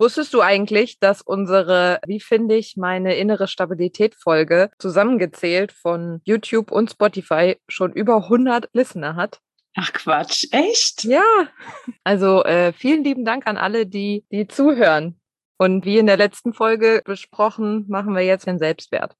Wusstest du eigentlich, dass unsere Wie finde ich meine innere Stabilität Folge zusammengezählt von YouTube und Spotify schon über 100 Listener hat? Ach Quatsch, echt? Ja, also äh, vielen lieben Dank an alle, die, die zuhören. Und wie in der letzten Folge besprochen, machen wir jetzt den Selbstwert.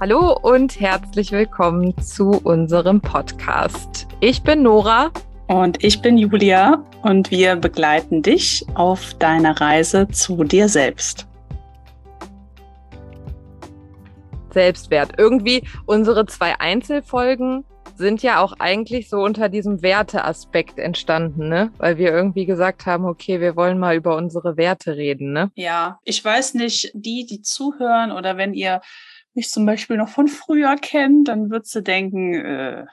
Hallo und herzlich willkommen zu unserem Podcast. Ich bin Nora. Und ich bin Julia und wir begleiten dich auf deiner Reise zu dir selbst. Selbstwert. Irgendwie unsere zwei Einzelfolgen sind ja auch eigentlich so unter diesem Werteaspekt entstanden, ne? Weil wir irgendwie gesagt haben, okay, wir wollen mal über unsere Werte reden, ne? Ja, ich weiß nicht, die, die zuhören oder wenn ihr mich zum Beispiel noch von früher kennt, dann würdest du denken, äh,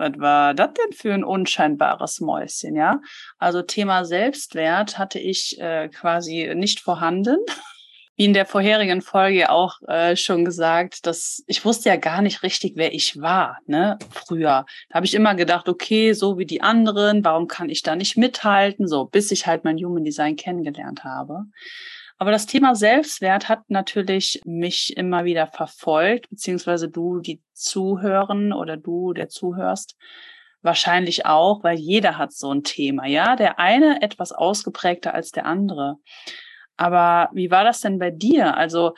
was war das denn für ein unscheinbares Mäuschen, ja? Also Thema Selbstwert hatte ich äh, quasi nicht vorhanden. Wie in der vorherigen Folge auch äh, schon gesagt, dass ich wusste ja gar nicht richtig, wer ich war, ne? Früher. Da habe ich immer gedacht, okay, so wie die anderen, warum kann ich da nicht mithalten? So, bis ich halt mein Human Design kennengelernt habe. Aber das Thema Selbstwert hat natürlich mich immer wieder verfolgt, beziehungsweise du, die zuhören oder du, der zuhörst, wahrscheinlich auch, weil jeder hat so ein Thema, ja. Der eine etwas ausgeprägter als der andere. Aber wie war das denn bei dir? Also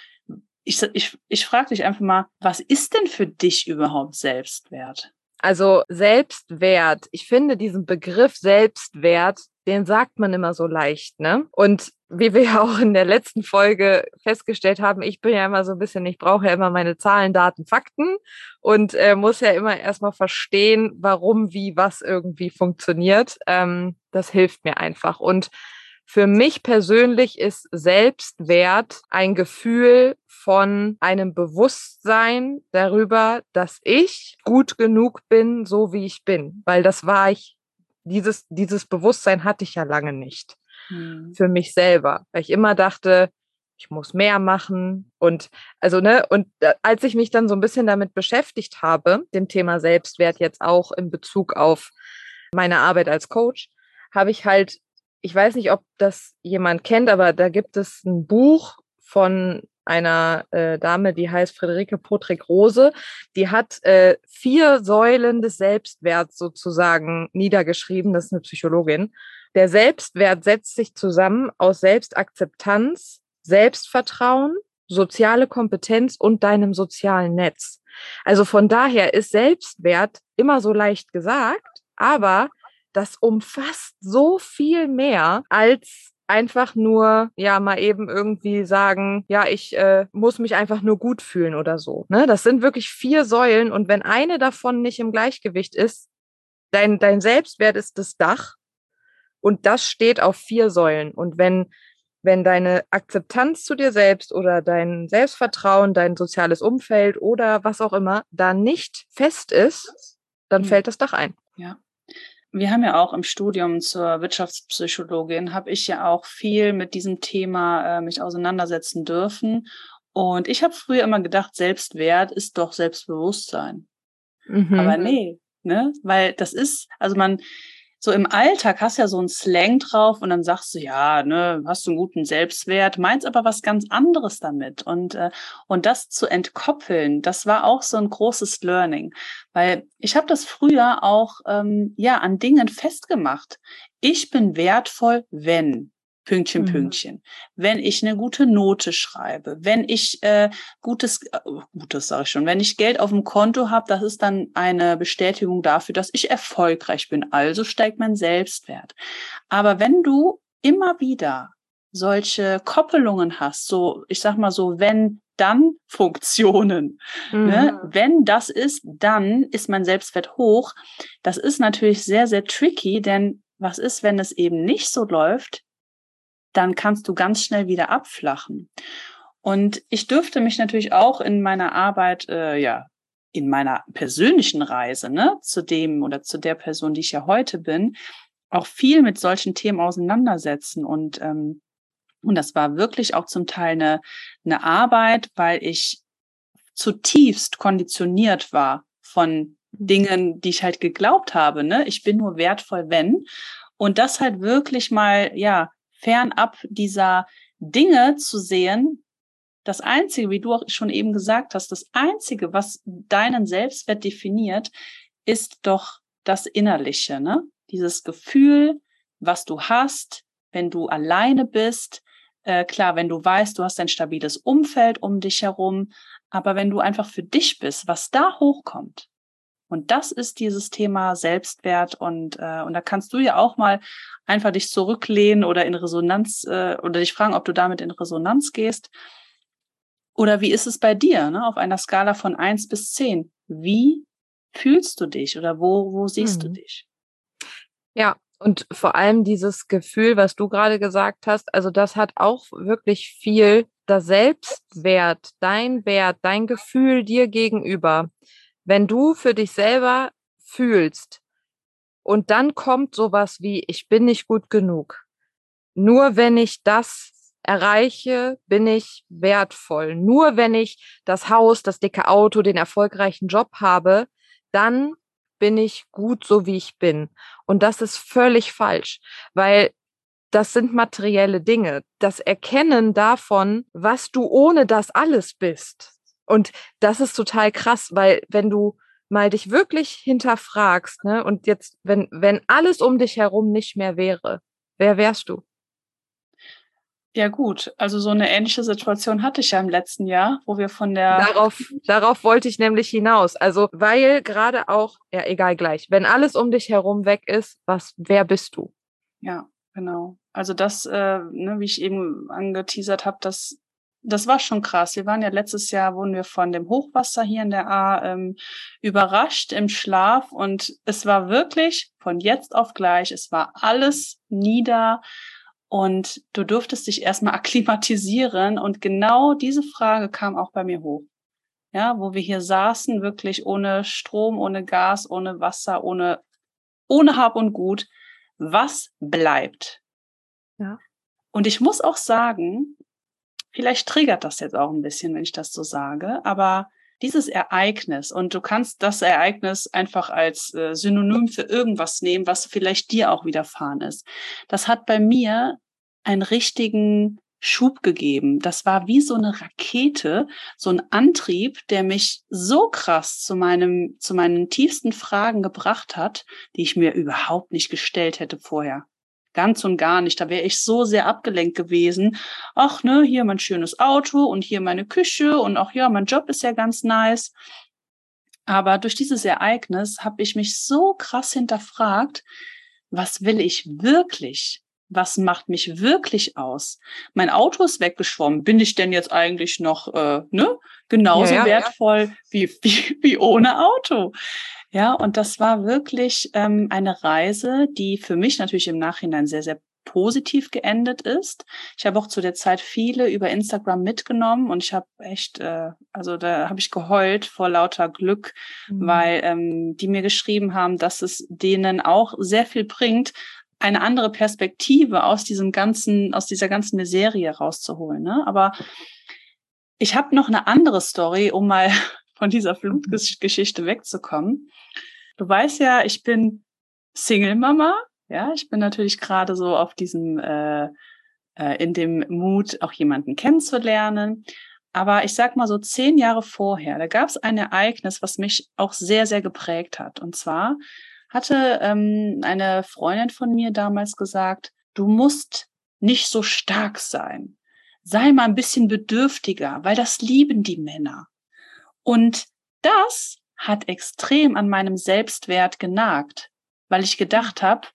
ich, ich, ich frage dich einfach mal, was ist denn für dich überhaupt Selbstwert? Also Selbstwert, ich finde diesen Begriff Selbstwert, den sagt man immer so leicht, ne? Und wie wir ja auch in der letzten Folge festgestellt haben, ich bin ja immer so ein bisschen, ich brauche ja immer meine Zahlen, Daten, Fakten und äh, muss ja immer erstmal verstehen, warum, wie, was irgendwie funktioniert. Ähm, das hilft mir einfach. Und für mich persönlich ist Selbstwert ein Gefühl von einem Bewusstsein darüber, dass ich gut genug bin, so wie ich bin, weil das war ich, dieses, dieses Bewusstsein hatte ich ja lange nicht mhm. für mich selber, weil ich immer dachte, ich muss mehr machen und also ne und als ich mich dann so ein bisschen damit beschäftigt habe, dem Thema Selbstwert jetzt auch in Bezug auf meine Arbeit als Coach, habe ich halt ich weiß nicht, ob das jemand kennt, aber da gibt es ein Buch von einer äh, Dame, die heißt Friederike Potrick Rose. Die hat äh, vier Säulen des Selbstwerts sozusagen niedergeschrieben. Das ist eine Psychologin. Der Selbstwert setzt sich zusammen aus Selbstakzeptanz, Selbstvertrauen, soziale Kompetenz und deinem sozialen Netz. Also von daher ist Selbstwert immer so leicht gesagt, aber das umfasst so viel mehr als einfach nur, ja, mal eben irgendwie sagen, ja, ich äh, muss mich einfach nur gut fühlen oder so. Ne? Das sind wirklich vier Säulen und wenn eine davon nicht im Gleichgewicht ist, dein, dein Selbstwert ist das Dach und das steht auf vier Säulen. Und wenn, wenn deine Akzeptanz zu dir selbst oder dein Selbstvertrauen, dein soziales Umfeld oder was auch immer da nicht fest ist, dann mhm. fällt das Dach ein. Ja. Wir haben ja auch im Studium zur Wirtschaftspsychologin, habe ich ja auch viel mit diesem Thema äh, mich auseinandersetzen dürfen. Und ich habe früher immer gedacht, Selbstwert ist doch Selbstbewusstsein. Mhm. Aber nee, ne? Weil das ist, also man, so im Alltag hast du ja so ein Slang drauf und dann sagst du, ja, ne, hast du einen guten Selbstwert, meinst aber was ganz anderes damit. Und, äh, und das zu entkoppeln, das war auch so ein großes Learning. Weil ich habe das früher auch ähm, ja an Dingen festgemacht. Ich bin wertvoll, wenn. Pünktchen, mhm. Pünktchen. Wenn ich eine gute Note schreibe, wenn ich äh, gutes, äh, gutes sage ich schon, wenn ich Geld auf dem Konto habe, das ist dann eine Bestätigung dafür, dass ich erfolgreich bin. Also steigt mein Selbstwert. Aber wenn du immer wieder solche Koppelungen hast, so ich sag mal so, wenn dann Funktionen. Ne? Mhm. Ne? Wenn das ist, dann ist mein Selbstwert hoch. Das ist natürlich sehr, sehr tricky, denn was ist, wenn es eben nicht so läuft? Dann kannst du ganz schnell wieder abflachen. Und ich dürfte mich natürlich auch in meiner Arbeit, äh, ja, in meiner persönlichen Reise, ne, zu dem oder zu der Person, die ich ja heute bin, auch viel mit solchen Themen auseinandersetzen. Und, ähm, und das war wirklich auch zum Teil eine, eine Arbeit, weil ich zutiefst konditioniert war von Dingen, die ich halt geglaubt habe, ne? Ich bin nur wertvoll, wenn. Und das halt wirklich mal, ja, fernab dieser Dinge zu sehen, das Einzige, wie du auch schon eben gesagt hast, das Einzige, was deinen Selbstwert definiert, ist doch das Innerliche, ne? Dieses Gefühl, was du hast, wenn du alleine bist. Äh, klar, wenn du weißt, du hast ein stabiles Umfeld um dich herum, aber wenn du einfach für dich bist, was da hochkommt, und das ist dieses Thema Selbstwert und äh, und da kannst du ja auch mal einfach dich zurücklehnen oder in Resonanz äh, oder dich fragen, ob du damit in Resonanz gehst. Oder wie ist es bei dir, ne? auf einer Skala von eins bis zehn? Wie fühlst du dich oder wo, wo siehst mhm. du dich? Ja, und vor allem dieses Gefühl, was du gerade gesagt hast, also das hat auch wirklich viel, der Selbstwert, dein Wert, dein Gefühl dir gegenüber wenn du für dich selber fühlst und dann kommt sowas wie, ich bin nicht gut genug. Nur wenn ich das erreiche, bin ich wertvoll. Nur wenn ich das Haus, das dicke Auto, den erfolgreichen Job habe, dann bin ich gut so, wie ich bin. Und das ist völlig falsch, weil das sind materielle Dinge. Das Erkennen davon, was du ohne das alles bist, und das ist total krass, weil wenn du mal dich wirklich hinterfragst, ne, und jetzt, wenn, wenn alles um dich herum nicht mehr wäre, wer wärst du? Ja, gut. Also so eine ähnliche Situation hatte ich ja im letzten Jahr, wo wir von der. Darauf, darauf wollte ich nämlich hinaus. Also, weil gerade auch, ja, egal gleich, wenn alles um dich herum weg ist, was, wer bist du? Ja, genau. Also das, äh, ne, wie ich eben angeteasert habe, das das war schon krass. Wir waren ja letztes Jahr, wurden wir von dem Hochwasser hier in der A ähm, überrascht im Schlaf und es war wirklich von jetzt auf gleich, es war alles nieder und du durftest dich erstmal akklimatisieren und genau diese Frage kam auch bei mir hoch. Ja, wo wir hier saßen, wirklich ohne Strom, ohne Gas, ohne Wasser, ohne, ohne Hab und Gut. Was bleibt? Ja. Und ich muss auch sagen, Vielleicht triggert das jetzt auch ein bisschen, wenn ich das so sage, aber dieses Ereignis und du kannst das Ereignis einfach als äh, Synonym für irgendwas nehmen, was vielleicht dir auch widerfahren ist. Das hat bei mir einen richtigen Schub gegeben. Das war wie so eine Rakete, so ein Antrieb, der mich so krass zu meinem, zu meinen tiefsten Fragen gebracht hat, die ich mir überhaupt nicht gestellt hätte vorher. Ganz und gar nicht. Da wäre ich so sehr abgelenkt gewesen. Ach, ne, hier mein schönes Auto und hier meine Küche und auch ja, mein Job ist ja ganz nice. Aber durch dieses Ereignis habe ich mich so krass hinterfragt, was will ich wirklich? Was macht mich wirklich aus? Mein Auto ist weggeschwommen. Bin ich denn jetzt eigentlich noch äh, ne, genauso ja, ja, wertvoll ja. Wie, wie, wie ohne Auto? Ja, und das war wirklich ähm, eine Reise, die für mich natürlich im Nachhinein sehr, sehr positiv geendet ist. Ich habe auch zu der Zeit viele über Instagram mitgenommen und ich habe echt, äh, also da habe ich geheult vor lauter Glück, mhm. weil ähm, die mir geschrieben haben, dass es denen auch sehr viel bringt, eine andere Perspektive aus diesem ganzen, aus dieser ganzen Miserie rauszuholen. Ne? Aber ich habe noch eine andere Story, um mal von dieser Flutgeschichte wegzukommen. Du weißt ja, ich bin Single-Mama. Ja, ich bin natürlich gerade so auf diesem, äh, äh, in dem Mut, auch jemanden kennenzulernen. Aber ich sag mal so zehn Jahre vorher, da gab es ein Ereignis, was mich auch sehr, sehr geprägt hat. Und zwar hatte ähm, eine Freundin von mir damals gesagt, du musst nicht so stark sein. Sei mal ein bisschen bedürftiger, weil das lieben die Männer. Und das hat extrem an meinem Selbstwert genagt, weil ich gedacht habe,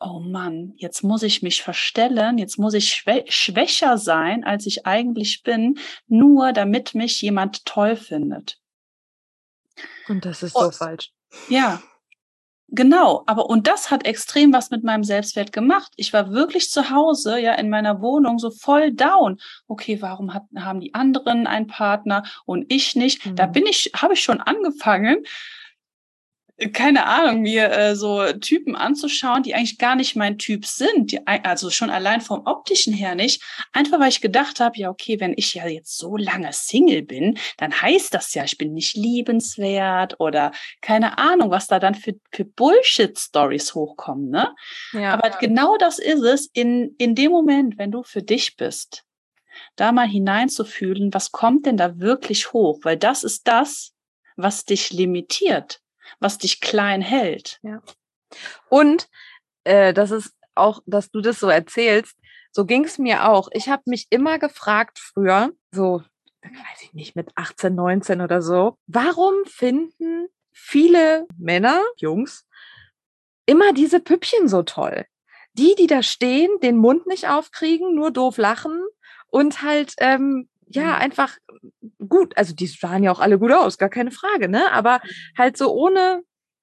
oh Mann, jetzt muss ich mich verstellen, jetzt muss ich schwä schwächer sein, als ich eigentlich bin, nur damit mich jemand toll findet. Und das ist so falsch. Ja, Genau, aber und das hat extrem was mit meinem Selbstwert gemacht. Ich war wirklich zu Hause, ja, in meiner Wohnung so voll down. Okay, warum hat, haben die anderen einen Partner und ich nicht? Mhm. Da bin ich, habe ich schon angefangen, keine Ahnung, mir äh, so Typen anzuschauen, die eigentlich gar nicht mein Typ sind, die, also schon allein vom optischen her nicht, einfach weil ich gedacht habe, ja okay, wenn ich ja jetzt so lange Single bin, dann heißt das ja, ich bin nicht liebenswert oder keine Ahnung, was da dann für, für Bullshit-Stories hochkommen, ne? Ja, Aber ja. genau das ist es, in, in dem Moment, wenn du für dich bist, da mal hineinzufühlen, was kommt denn da wirklich hoch? Weil das ist das, was dich limitiert, was dich klein hält. Ja. Und äh, das ist auch, dass du das so erzählst, so ging es mir auch. Ich habe mich immer gefragt früher, so, weiß ich nicht, mit 18, 19 oder so, warum finden viele Männer, Jungs, immer diese Püppchen so toll? Die, die da stehen, den Mund nicht aufkriegen, nur doof lachen und halt, ähm, ja, mhm. einfach gut. Also die sahen ja auch alle gut aus, gar keine Frage, ne? Aber halt so ohne,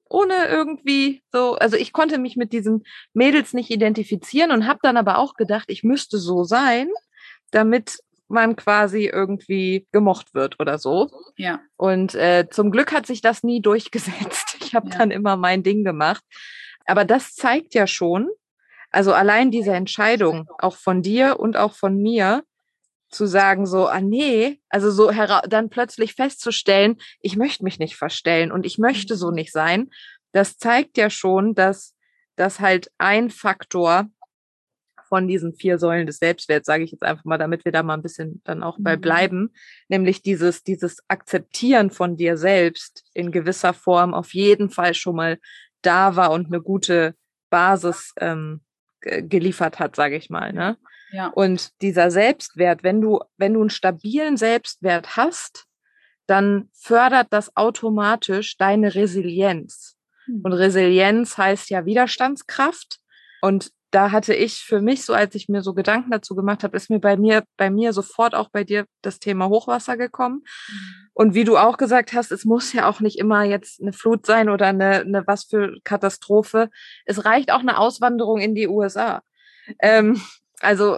ohne irgendwie so, also ich konnte mich mit diesen Mädels nicht identifizieren und habe dann aber auch gedacht, ich müsste so sein, damit man quasi irgendwie gemocht wird oder so. Ja. Und äh, zum Glück hat sich das nie durchgesetzt. Ich habe ja. dann immer mein Ding gemacht. Aber das zeigt ja schon, also allein diese Entscheidung, auch von dir und auch von mir, zu sagen, so, ah nee, also so dann plötzlich festzustellen, ich möchte mich nicht verstellen und ich möchte so mhm. nicht sein, das zeigt ja schon, dass das halt ein Faktor von diesen vier Säulen des Selbstwerts, sage ich jetzt einfach mal, damit wir da mal ein bisschen dann auch bei mhm. bleiben, nämlich dieses, dieses Akzeptieren von dir selbst in gewisser Form auf jeden Fall schon mal da war und eine gute Basis ähm, geliefert hat, sage ich mal. Ne? Ja. Und dieser Selbstwert, wenn du, wenn du einen stabilen Selbstwert hast, dann fördert das automatisch deine Resilienz. Hm. Und Resilienz heißt ja Widerstandskraft. Und da hatte ich für mich so, als ich mir so Gedanken dazu gemacht habe, ist mir bei mir, bei mir sofort auch bei dir das Thema Hochwasser gekommen. Mhm. Und wie du auch gesagt hast, es muss ja auch nicht immer jetzt eine Flut sein oder eine, eine was für Katastrophe. Es reicht auch eine Auswanderung in die USA. Ähm, also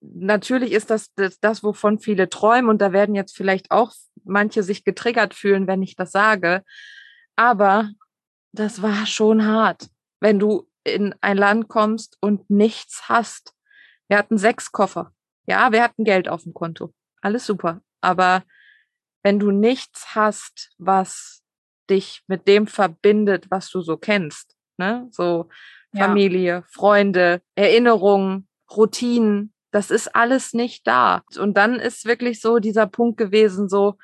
natürlich ist das, das das, wovon viele träumen und da werden jetzt vielleicht auch manche sich getriggert fühlen, wenn ich das sage. Aber das war schon hart, wenn du in ein Land kommst und nichts hast. Wir hatten sechs Koffer. Ja, wir hatten Geld auf dem Konto. Alles super. Aber wenn du nichts hast, was dich mit dem verbindet, was du so kennst, ne, so Familie, Freunde, Erinnerungen, Routinen. Das ist alles nicht da. Und dann ist wirklich so dieser Punkt gewesen, so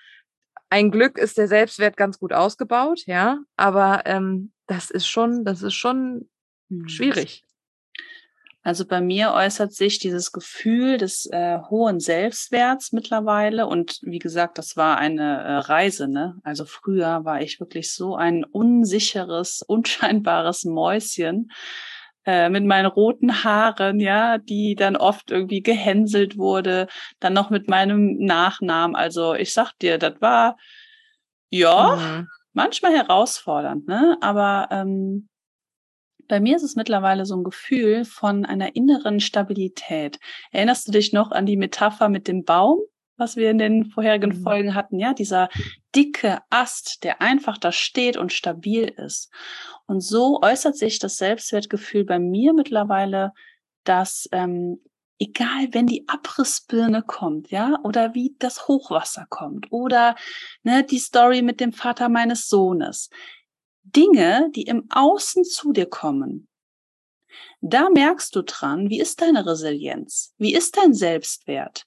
ein Glück ist der Selbstwert ganz gut ausgebaut, ja, aber ähm, das ist schon, das ist schon hm. schwierig. Also bei mir äußert sich dieses Gefühl des äh, hohen Selbstwerts mittlerweile und wie gesagt, das war eine äh, Reise, ne? Also früher war ich wirklich so ein unsicheres, unscheinbares Mäuschen äh, mit meinen roten Haaren, ja, die dann oft irgendwie gehänselt wurde, dann noch mit meinem Nachnamen. Also ich sag dir, das war ja mhm. manchmal herausfordernd, ne? Aber ähm, bei mir ist es mittlerweile so ein Gefühl von einer inneren Stabilität. Erinnerst du dich noch an die Metapher mit dem Baum, was wir in den vorherigen mhm. Folgen hatten? Ja, dieser dicke Ast, der einfach da steht und stabil ist. Und so äußert sich das Selbstwertgefühl bei mir mittlerweile, dass ähm, egal, wenn die Abrissbirne kommt, ja, oder wie das Hochwasser kommt, oder ne, die Story mit dem Vater meines Sohnes, Dinge, die im Außen zu dir kommen, da merkst du dran, wie ist deine Resilienz? Wie ist dein Selbstwert?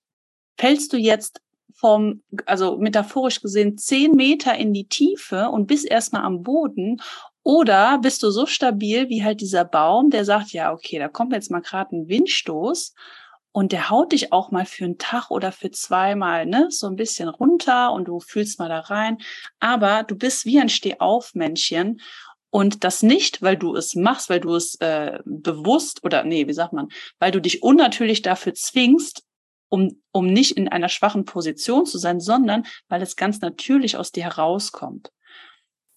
Fällst du jetzt vom, also metaphorisch gesehen, zehn Meter in die Tiefe und bist erstmal am Boden? Oder bist du so stabil wie halt dieser Baum, der sagt, ja, okay, da kommt jetzt mal gerade ein Windstoß und der haut dich auch mal für einen Tag oder für zweimal, ne, so ein bisschen runter und du fühlst mal da rein. Aber du bist wie ein Stehaufmännchen und das nicht, weil du es machst, weil du es äh, bewusst oder nee, wie sagt man, weil du dich unnatürlich dafür zwingst, um, um nicht in einer schwachen Position zu sein, sondern weil es ganz natürlich aus dir herauskommt.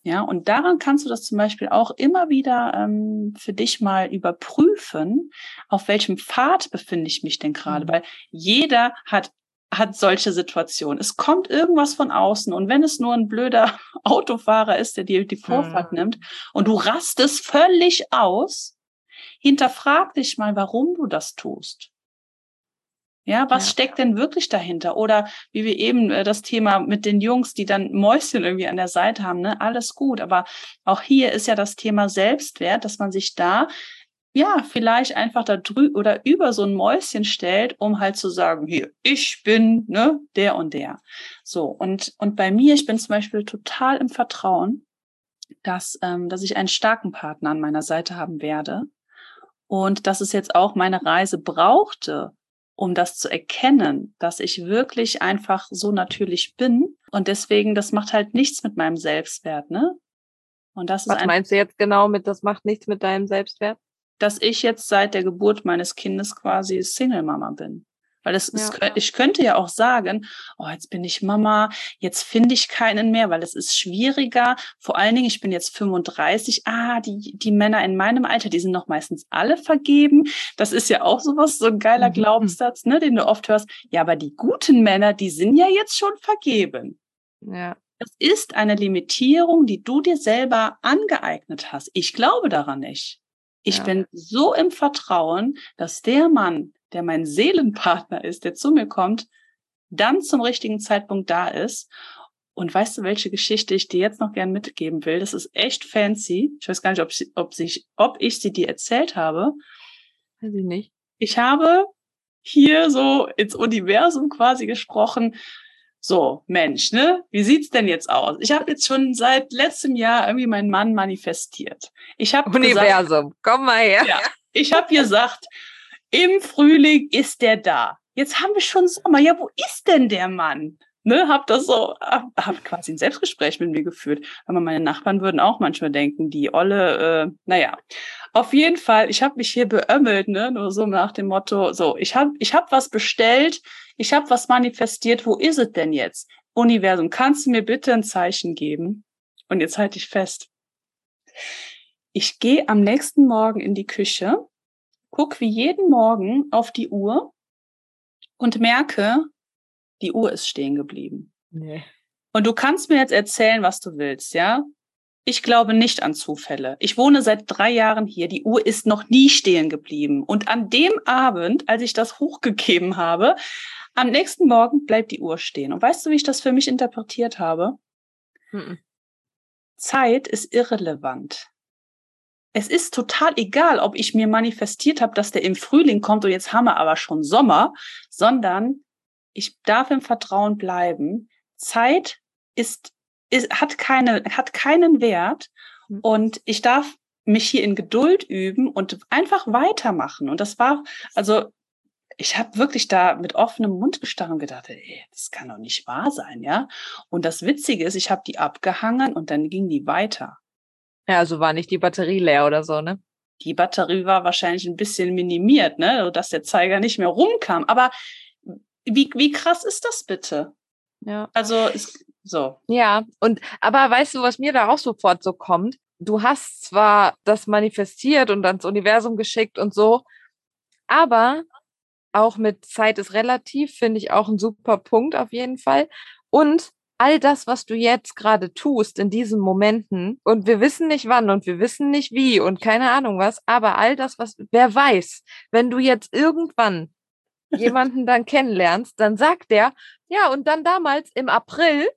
Ja, und daran kannst du das zum Beispiel auch immer wieder ähm, für dich mal überprüfen, auf welchem Pfad befinde ich mich denn gerade, mhm. weil jeder hat hat solche Situationen. Es kommt irgendwas von außen und wenn es nur ein blöder Autofahrer ist, der dir die Vorfahrt mhm. nimmt und du rastest völlig aus, hinterfrag dich mal, warum du das tust. Ja, was ja. steckt denn wirklich dahinter? Oder wie wir eben äh, das Thema mit den Jungs, die dann Mäuschen irgendwie an der Seite haben, ne? Alles gut. Aber auch hier ist ja das Thema Selbstwert, dass man sich da ja, vielleicht einfach da drüber oder über so ein Mäuschen stellt, um halt zu sagen, hier, ich bin, ne, der und der. So. Und, und bei mir, ich bin zum Beispiel total im Vertrauen, dass, ähm, dass ich einen starken Partner an meiner Seite haben werde und dass es jetzt auch meine Reise brauchte, um das zu erkennen, dass ich wirklich einfach so natürlich bin. Und deswegen, das macht halt nichts mit meinem Selbstwert, ne? Und das Was ist meinst du jetzt genau mit, das macht nichts mit deinem Selbstwert? dass ich jetzt seit der Geburt meines Kindes quasi Single-Mama bin. Weil es ja. ist, ich könnte ja auch sagen, oh, jetzt bin ich Mama, jetzt finde ich keinen mehr, weil es ist schwieriger. Vor allen Dingen, ich bin jetzt 35. Ah, die, die Männer in meinem Alter, die sind noch meistens alle vergeben. Das ist ja auch sowas, so ein geiler mhm. Glaubenssatz, ne, den du oft hörst. Ja, aber die guten Männer, die sind ja jetzt schon vergeben. Ja. Das ist eine Limitierung, die du dir selber angeeignet hast. Ich glaube daran nicht. Ich ja. bin so im Vertrauen, dass der Mann, der mein Seelenpartner ist, der zu mir kommt, dann zum richtigen Zeitpunkt da ist. Und weißt du, welche Geschichte ich dir jetzt noch gern mitgeben will? Das ist echt fancy. Ich weiß gar nicht, ob, sie, ob, sich, ob ich sie dir erzählt habe. Weiß ich nicht. Ich habe hier so ins Universum quasi gesprochen, so, Mensch, ne? Wie sieht's denn jetzt aus? Ich habe jetzt schon seit letztem Jahr irgendwie meinen Mann manifestiert. Ich habe Universum, gesagt, komm mal her. Ja, ich habe gesagt, im Frühling ist der da. Jetzt haben wir schon Sommer. Ja, wo ist denn der Mann? Ne, hab das so, hab, hab quasi ein Selbstgespräch mit mir geführt. Aber meine Nachbarn würden auch manchmal denken, die Olle, äh, naja. Auf jeden Fall, ich habe mich hier beömmelt, ne, nur so nach dem Motto, so, ich habe ich hab was bestellt, ich habe was manifestiert, wo ist es denn jetzt? Universum, kannst du mir bitte ein Zeichen geben? Und jetzt halte ich fest. Ich gehe am nächsten Morgen in die Küche, guck wie jeden Morgen auf die Uhr und merke, die Uhr ist stehen geblieben. Nee. Und du kannst mir jetzt erzählen, was du willst, ja? Ich glaube nicht an Zufälle. Ich wohne seit drei Jahren hier. Die Uhr ist noch nie stehen geblieben. Und an dem Abend, als ich das hochgegeben habe, am nächsten Morgen bleibt die Uhr stehen. Und weißt du, wie ich das für mich interpretiert habe? Mhm. Zeit ist irrelevant. Es ist total egal, ob ich mir manifestiert habe, dass der im Frühling kommt und jetzt haben wir aber schon Sommer, sondern ich darf im Vertrauen bleiben. Zeit ist, ist hat keine, hat keinen Wert mhm. und ich darf mich hier in Geduld üben und einfach weitermachen. Und das war, also ich habe wirklich da mit offenem Mund gestarrt und gedacht, ey, das kann doch nicht wahr sein, ja. Und das Witzige ist, ich habe die abgehangen und dann ging die weiter. Ja, also war nicht die Batterie leer oder so, ne? Die Batterie war wahrscheinlich ein bisschen minimiert, ne, sodass der Zeiger nicht mehr rumkam. Aber wie, wie krass ist das bitte? Ja. Also ist, so. Ja, und aber weißt du, was mir da auch sofort so kommt? Du hast zwar das manifestiert und ans Universum geschickt und so, aber auch mit Zeit ist relativ, finde ich auch ein super Punkt auf jeden Fall. Und all das, was du jetzt gerade tust in diesen Momenten, und wir wissen nicht wann und wir wissen nicht wie und keine Ahnung was, aber all das, was, wer weiß, wenn du jetzt irgendwann jemanden dann kennenlernst, dann sagt der, ja, und dann damals im April,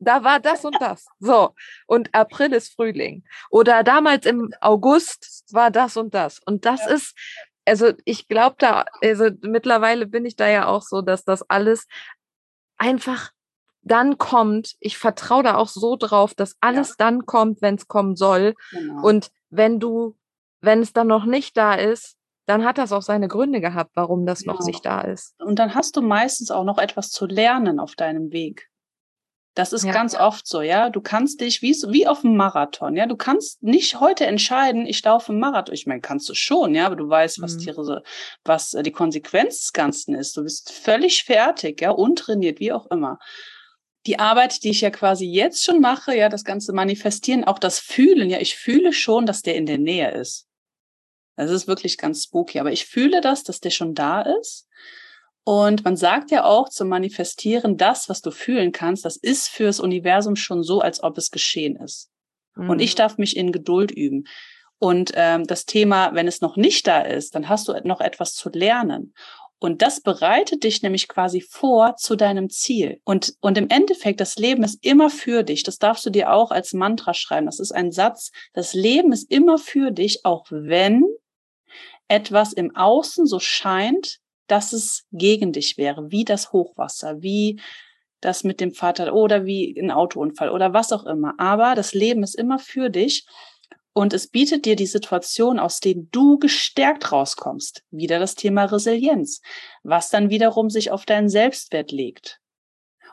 da war das und das. So. Und April ist Frühling. Oder damals im August war das und das. Und das ja. ist, also ich glaube da, also mittlerweile bin ich da ja auch so, dass das alles einfach dann kommt. Ich vertraue da auch so drauf, dass alles ja. dann kommt, wenn es kommen soll. Genau. Und wenn du, wenn es dann noch nicht da ist, dann hat das auch seine Gründe gehabt, warum das genau. noch nicht da ist. Und dann hast du meistens auch noch etwas zu lernen auf deinem Weg. Das ist ja. ganz oft so, ja. Du kannst dich wie, wie auf dem Marathon, ja. Du kannst nicht heute entscheiden, ich laufe einen Marathon. Ich meine, kannst du schon, ja, aber du weißt, was, mhm. die, was äh, die Konsequenz des Ganzen ist. Du bist völlig fertig, ja, untrainiert, wie auch immer. Die Arbeit, die ich ja quasi jetzt schon mache, ja, das ganze Manifestieren, auch das Fühlen, ja, ich fühle schon, dass der in der Nähe ist. Das ist wirklich ganz spooky, aber ich fühle das, dass der schon da ist. Und man sagt ja auch zum Manifestieren, das, was du fühlen kannst, das ist fürs Universum schon so, als ob es geschehen ist. Mhm. Und ich mhm. darf mich in Geduld üben. Und ähm, das Thema, wenn es noch nicht da ist, dann hast du noch etwas zu lernen. Und das bereitet dich nämlich quasi vor zu deinem Ziel. Und, und im Endeffekt, das Leben ist immer für dich. Das darfst du dir auch als Mantra schreiben. Das ist ein Satz. Das Leben ist immer für dich, auch wenn etwas im Außen so scheint, dass es gegen dich wäre, wie das Hochwasser, wie das mit dem Vater oder wie ein Autounfall oder was auch immer. Aber das Leben ist immer für dich. Und es bietet dir die Situation, aus denen du gestärkt rauskommst. Wieder das Thema Resilienz, was dann wiederum sich auf deinen Selbstwert legt.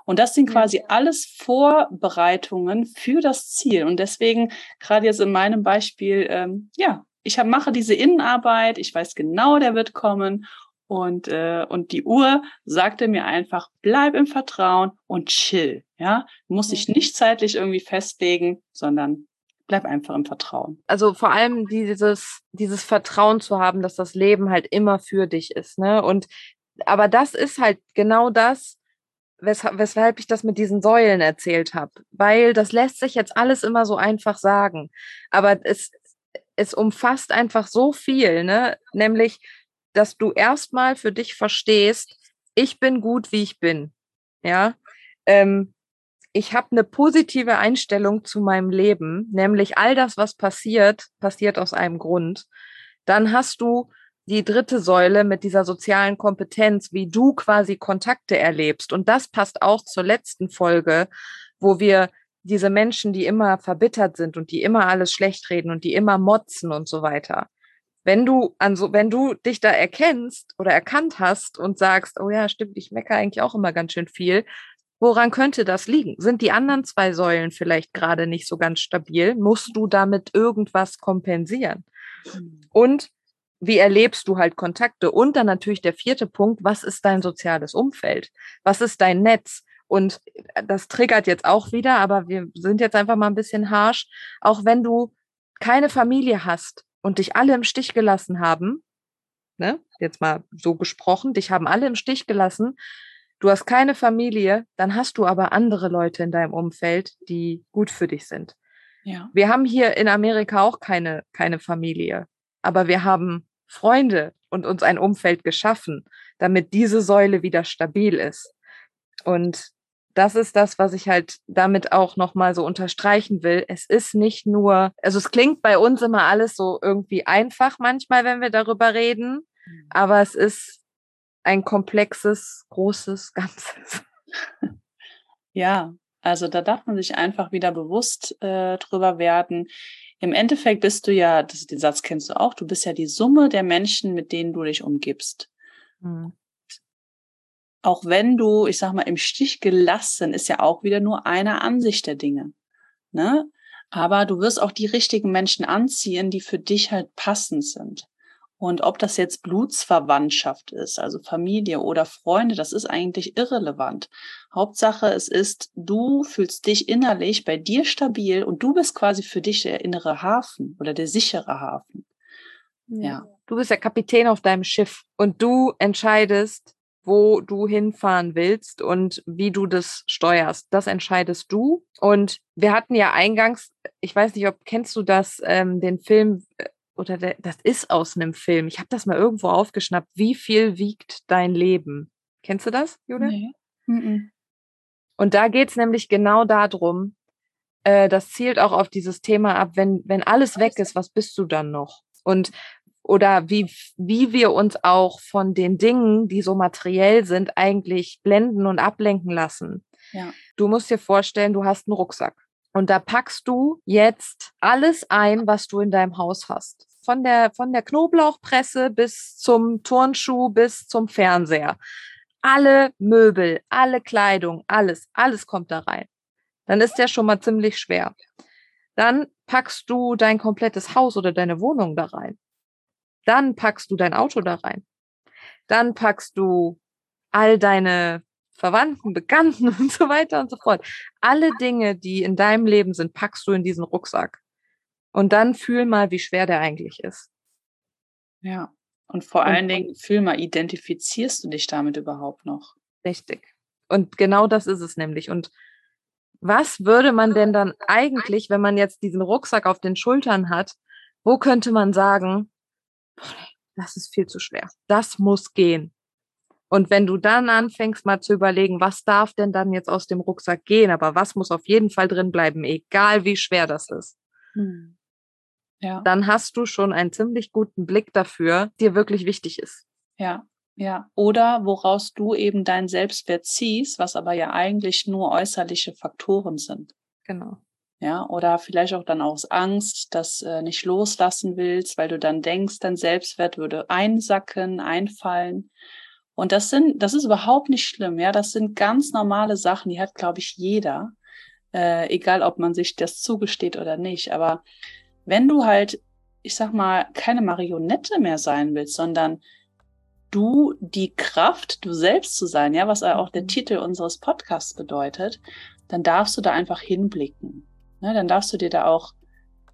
Und das sind quasi alles Vorbereitungen für das Ziel. Und deswegen, gerade jetzt in meinem Beispiel, ähm, ja, ich hab, mache diese Innenarbeit, ich weiß genau, der wird kommen. Und, äh, und die Uhr sagte mir einfach, bleib im Vertrauen und chill. Ja, muss sich nicht zeitlich irgendwie festlegen, sondern bleib einfach im Vertrauen. Also vor allem dieses, dieses Vertrauen zu haben, dass das Leben halt immer für dich ist, ne? Und aber das ist halt genau das, weshalb, weshalb ich das mit diesen Säulen erzählt habe. Weil das lässt sich jetzt alles immer so einfach sagen. Aber es, es umfasst einfach so viel, ne? Nämlich, dass du erstmal für dich verstehst, ich bin gut, wie ich bin. Ja. Ähm, ich habe eine positive Einstellung zu meinem Leben, nämlich all das, was passiert, passiert aus einem Grund. Dann hast du die dritte Säule mit dieser sozialen Kompetenz, wie du quasi Kontakte erlebst. Und das passt auch zur letzten Folge, wo wir diese Menschen, die immer verbittert sind und die immer alles schlecht reden und die immer motzen und so weiter. Wenn du an so, wenn du dich da erkennst oder erkannt hast und sagst, oh ja, stimmt, ich meckere eigentlich auch immer ganz schön viel, Woran könnte das liegen? Sind die anderen zwei Säulen vielleicht gerade nicht so ganz stabil? Musst du damit irgendwas kompensieren? Hm. Und wie erlebst du halt Kontakte? Und dann natürlich der vierte Punkt, was ist dein soziales Umfeld? Was ist dein Netz? Und äh, das triggert jetzt auch wieder, aber wir sind jetzt einfach mal ein bisschen harsh. Auch wenn du keine Familie hast und dich alle im Stich gelassen haben, ne, jetzt mal so gesprochen, dich haben alle im Stich gelassen, Du hast keine Familie, dann hast du aber andere Leute in deinem Umfeld, die gut für dich sind. Ja. Wir haben hier in Amerika auch keine, keine Familie, aber wir haben Freunde und uns ein Umfeld geschaffen, damit diese Säule wieder stabil ist. Und das ist das, was ich halt damit auch nochmal so unterstreichen will. Es ist nicht nur, also es klingt bei uns immer alles so irgendwie einfach manchmal, wenn wir darüber reden, mhm. aber es ist ein komplexes, großes Ganzes. Ja, also da darf man sich einfach wieder bewusst äh, drüber werden. Im Endeffekt bist du ja, das, den Satz kennst du auch, du bist ja die Summe der Menschen, mit denen du dich umgibst. Mhm. Auch wenn du, ich sag mal, im Stich gelassen, ist ja auch wieder nur eine Ansicht der Dinge. Ne? Aber du wirst auch die richtigen Menschen anziehen, die für dich halt passend sind. Und ob das jetzt Blutsverwandtschaft ist, also Familie oder Freunde, das ist eigentlich irrelevant. Hauptsache, es ist, du fühlst dich innerlich bei dir stabil und du bist quasi für dich der innere Hafen oder der sichere Hafen. Ja. Du bist der Kapitän auf deinem Schiff und du entscheidest, wo du hinfahren willst und wie du das steuerst. Das entscheidest du. Und wir hatten ja eingangs, ich weiß nicht, ob kennst du das, ähm, den Film äh, oder der, das ist aus einem Film. Ich habe das mal irgendwo aufgeschnappt. Wie viel wiegt dein Leben? Kennst du das, Julia? Nee. Und da geht's nämlich genau darum, äh, das zielt auch auf dieses Thema ab, wenn, wenn alles weg ist, was bist du dann noch? Und oder wie, wie wir uns auch von den Dingen, die so materiell sind, eigentlich blenden und ablenken lassen. Ja. Du musst dir vorstellen, du hast einen Rucksack. Und da packst du jetzt alles ein, was du in deinem Haus hast. Von der, von der Knoblauchpresse bis zum Turnschuh bis zum Fernseher. Alle Möbel, alle Kleidung, alles, alles kommt da rein. Dann ist der schon mal ziemlich schwer. Dann packst du dein komplettes Haus oder deine Wohnung da rein. Dann packst du dein Auto da rein. Dann packst du all deine Verwandten, Bekannten und so weiter und so fort. Alle Dinge, die in deinem Leben sind, packst du in diesen Rucksack. Und dann fühl mal, wie schwer der eigentlich ist. Ja. Und vor und, allen Dingen, fühl mal, identifizierst du dich damit überhaupt noch? Richtig. Und genau das ist es nämlich. Und was würde man denn dann eigentlich, wenn man jetzt diesen Rucksack auf den Schultern hat, wo könnte man sagen, das ist viel zu schwer. Das muss gehen. Und wenn du dann anfängst mal zu überlegen, was darf denn dann jetzt aus dem Rucksack gehen, aber was muss auf jeden Fall drin bleiben, egal wie schwer das ist, hm. ja. dann hast du schon einen ziemlich guten Blick dafür, dir wirklich wichtig ist. Ja, ja. Oder woraus du eben deinen Selbstwert ziehst, was aber ja eigentlich nur äußerliche Faktoren sind. Genau. Ja, oder vielleicht auch dann aus Angst, das äh, nicht loslassen willst, weil du dann denkst, dein Selbstwert würde einsacken, einfallen. Und das sind, das ist überhaupt nicht schlimm, ja. Das sind ganz normale Sachen, die hat, glaube ich, jeder. Äh, egal, ob man sich das zugesteht oder nicht. Aber wenn du halt, ich sag mal, keine Marionette mehr sein willst, sondern du die Kraft, du selbst zu sein, ja, was auch der mhm. Titel unseres Podcasts bedeutet, dann darfst du da einfach hinblicken. Ne? Dann darfst du dir da auch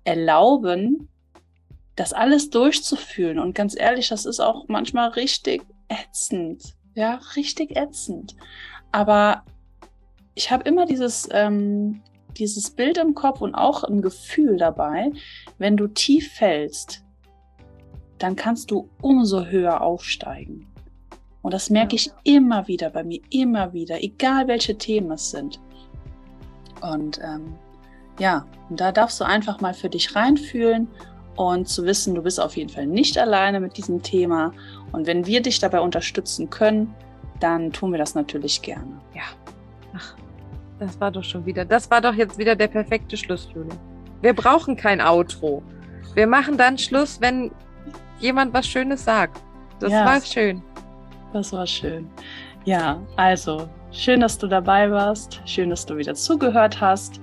erlauben, das alles durchzufühlen. Und ganz ehrlich, das ist auch manchmal richtig ätzend. Ja, richtig ätzend. Aber ich habe immer dieses, ähm, dieses Bild im Kopf und auch ein Gefühl dabei, wenn du tief fällst, dann kannst du umso höher aufsteigen. Und das merke ich immer wieder bei mir, immer wieder, egal welche Themen es sind. Und ähm, ja, und da darfst du einfach mal für dich reinfühlen und zu wissen, du bist auf jeden Fall nicht alleine mit diesem Thema. Und wenn wir dich dabei unterstützen können, dann tun wir das natürlich gerne. Ja. Ach, das war doch schon wieder, das war doch jetzt wieder der perfekte Schluss, Julia. Wir brauchen kein Outro. Wir machen dann Schluss, wenn jemand was Schönes sagt. Das ja, war schön. Das war schön. Ja, also schön, dass du dabei warst. Schön, dass du wieder zugehört hast.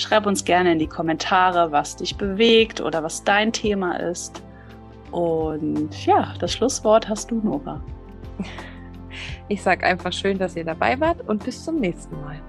Schreib uns gerne in die Kommentare, was dich bewegt oder was dein Thema ist. Und ja, das Schlusswort hast du, Nora. Ich sage einfach schön, dass ihr dabei wart und bis zum nächsten Mal.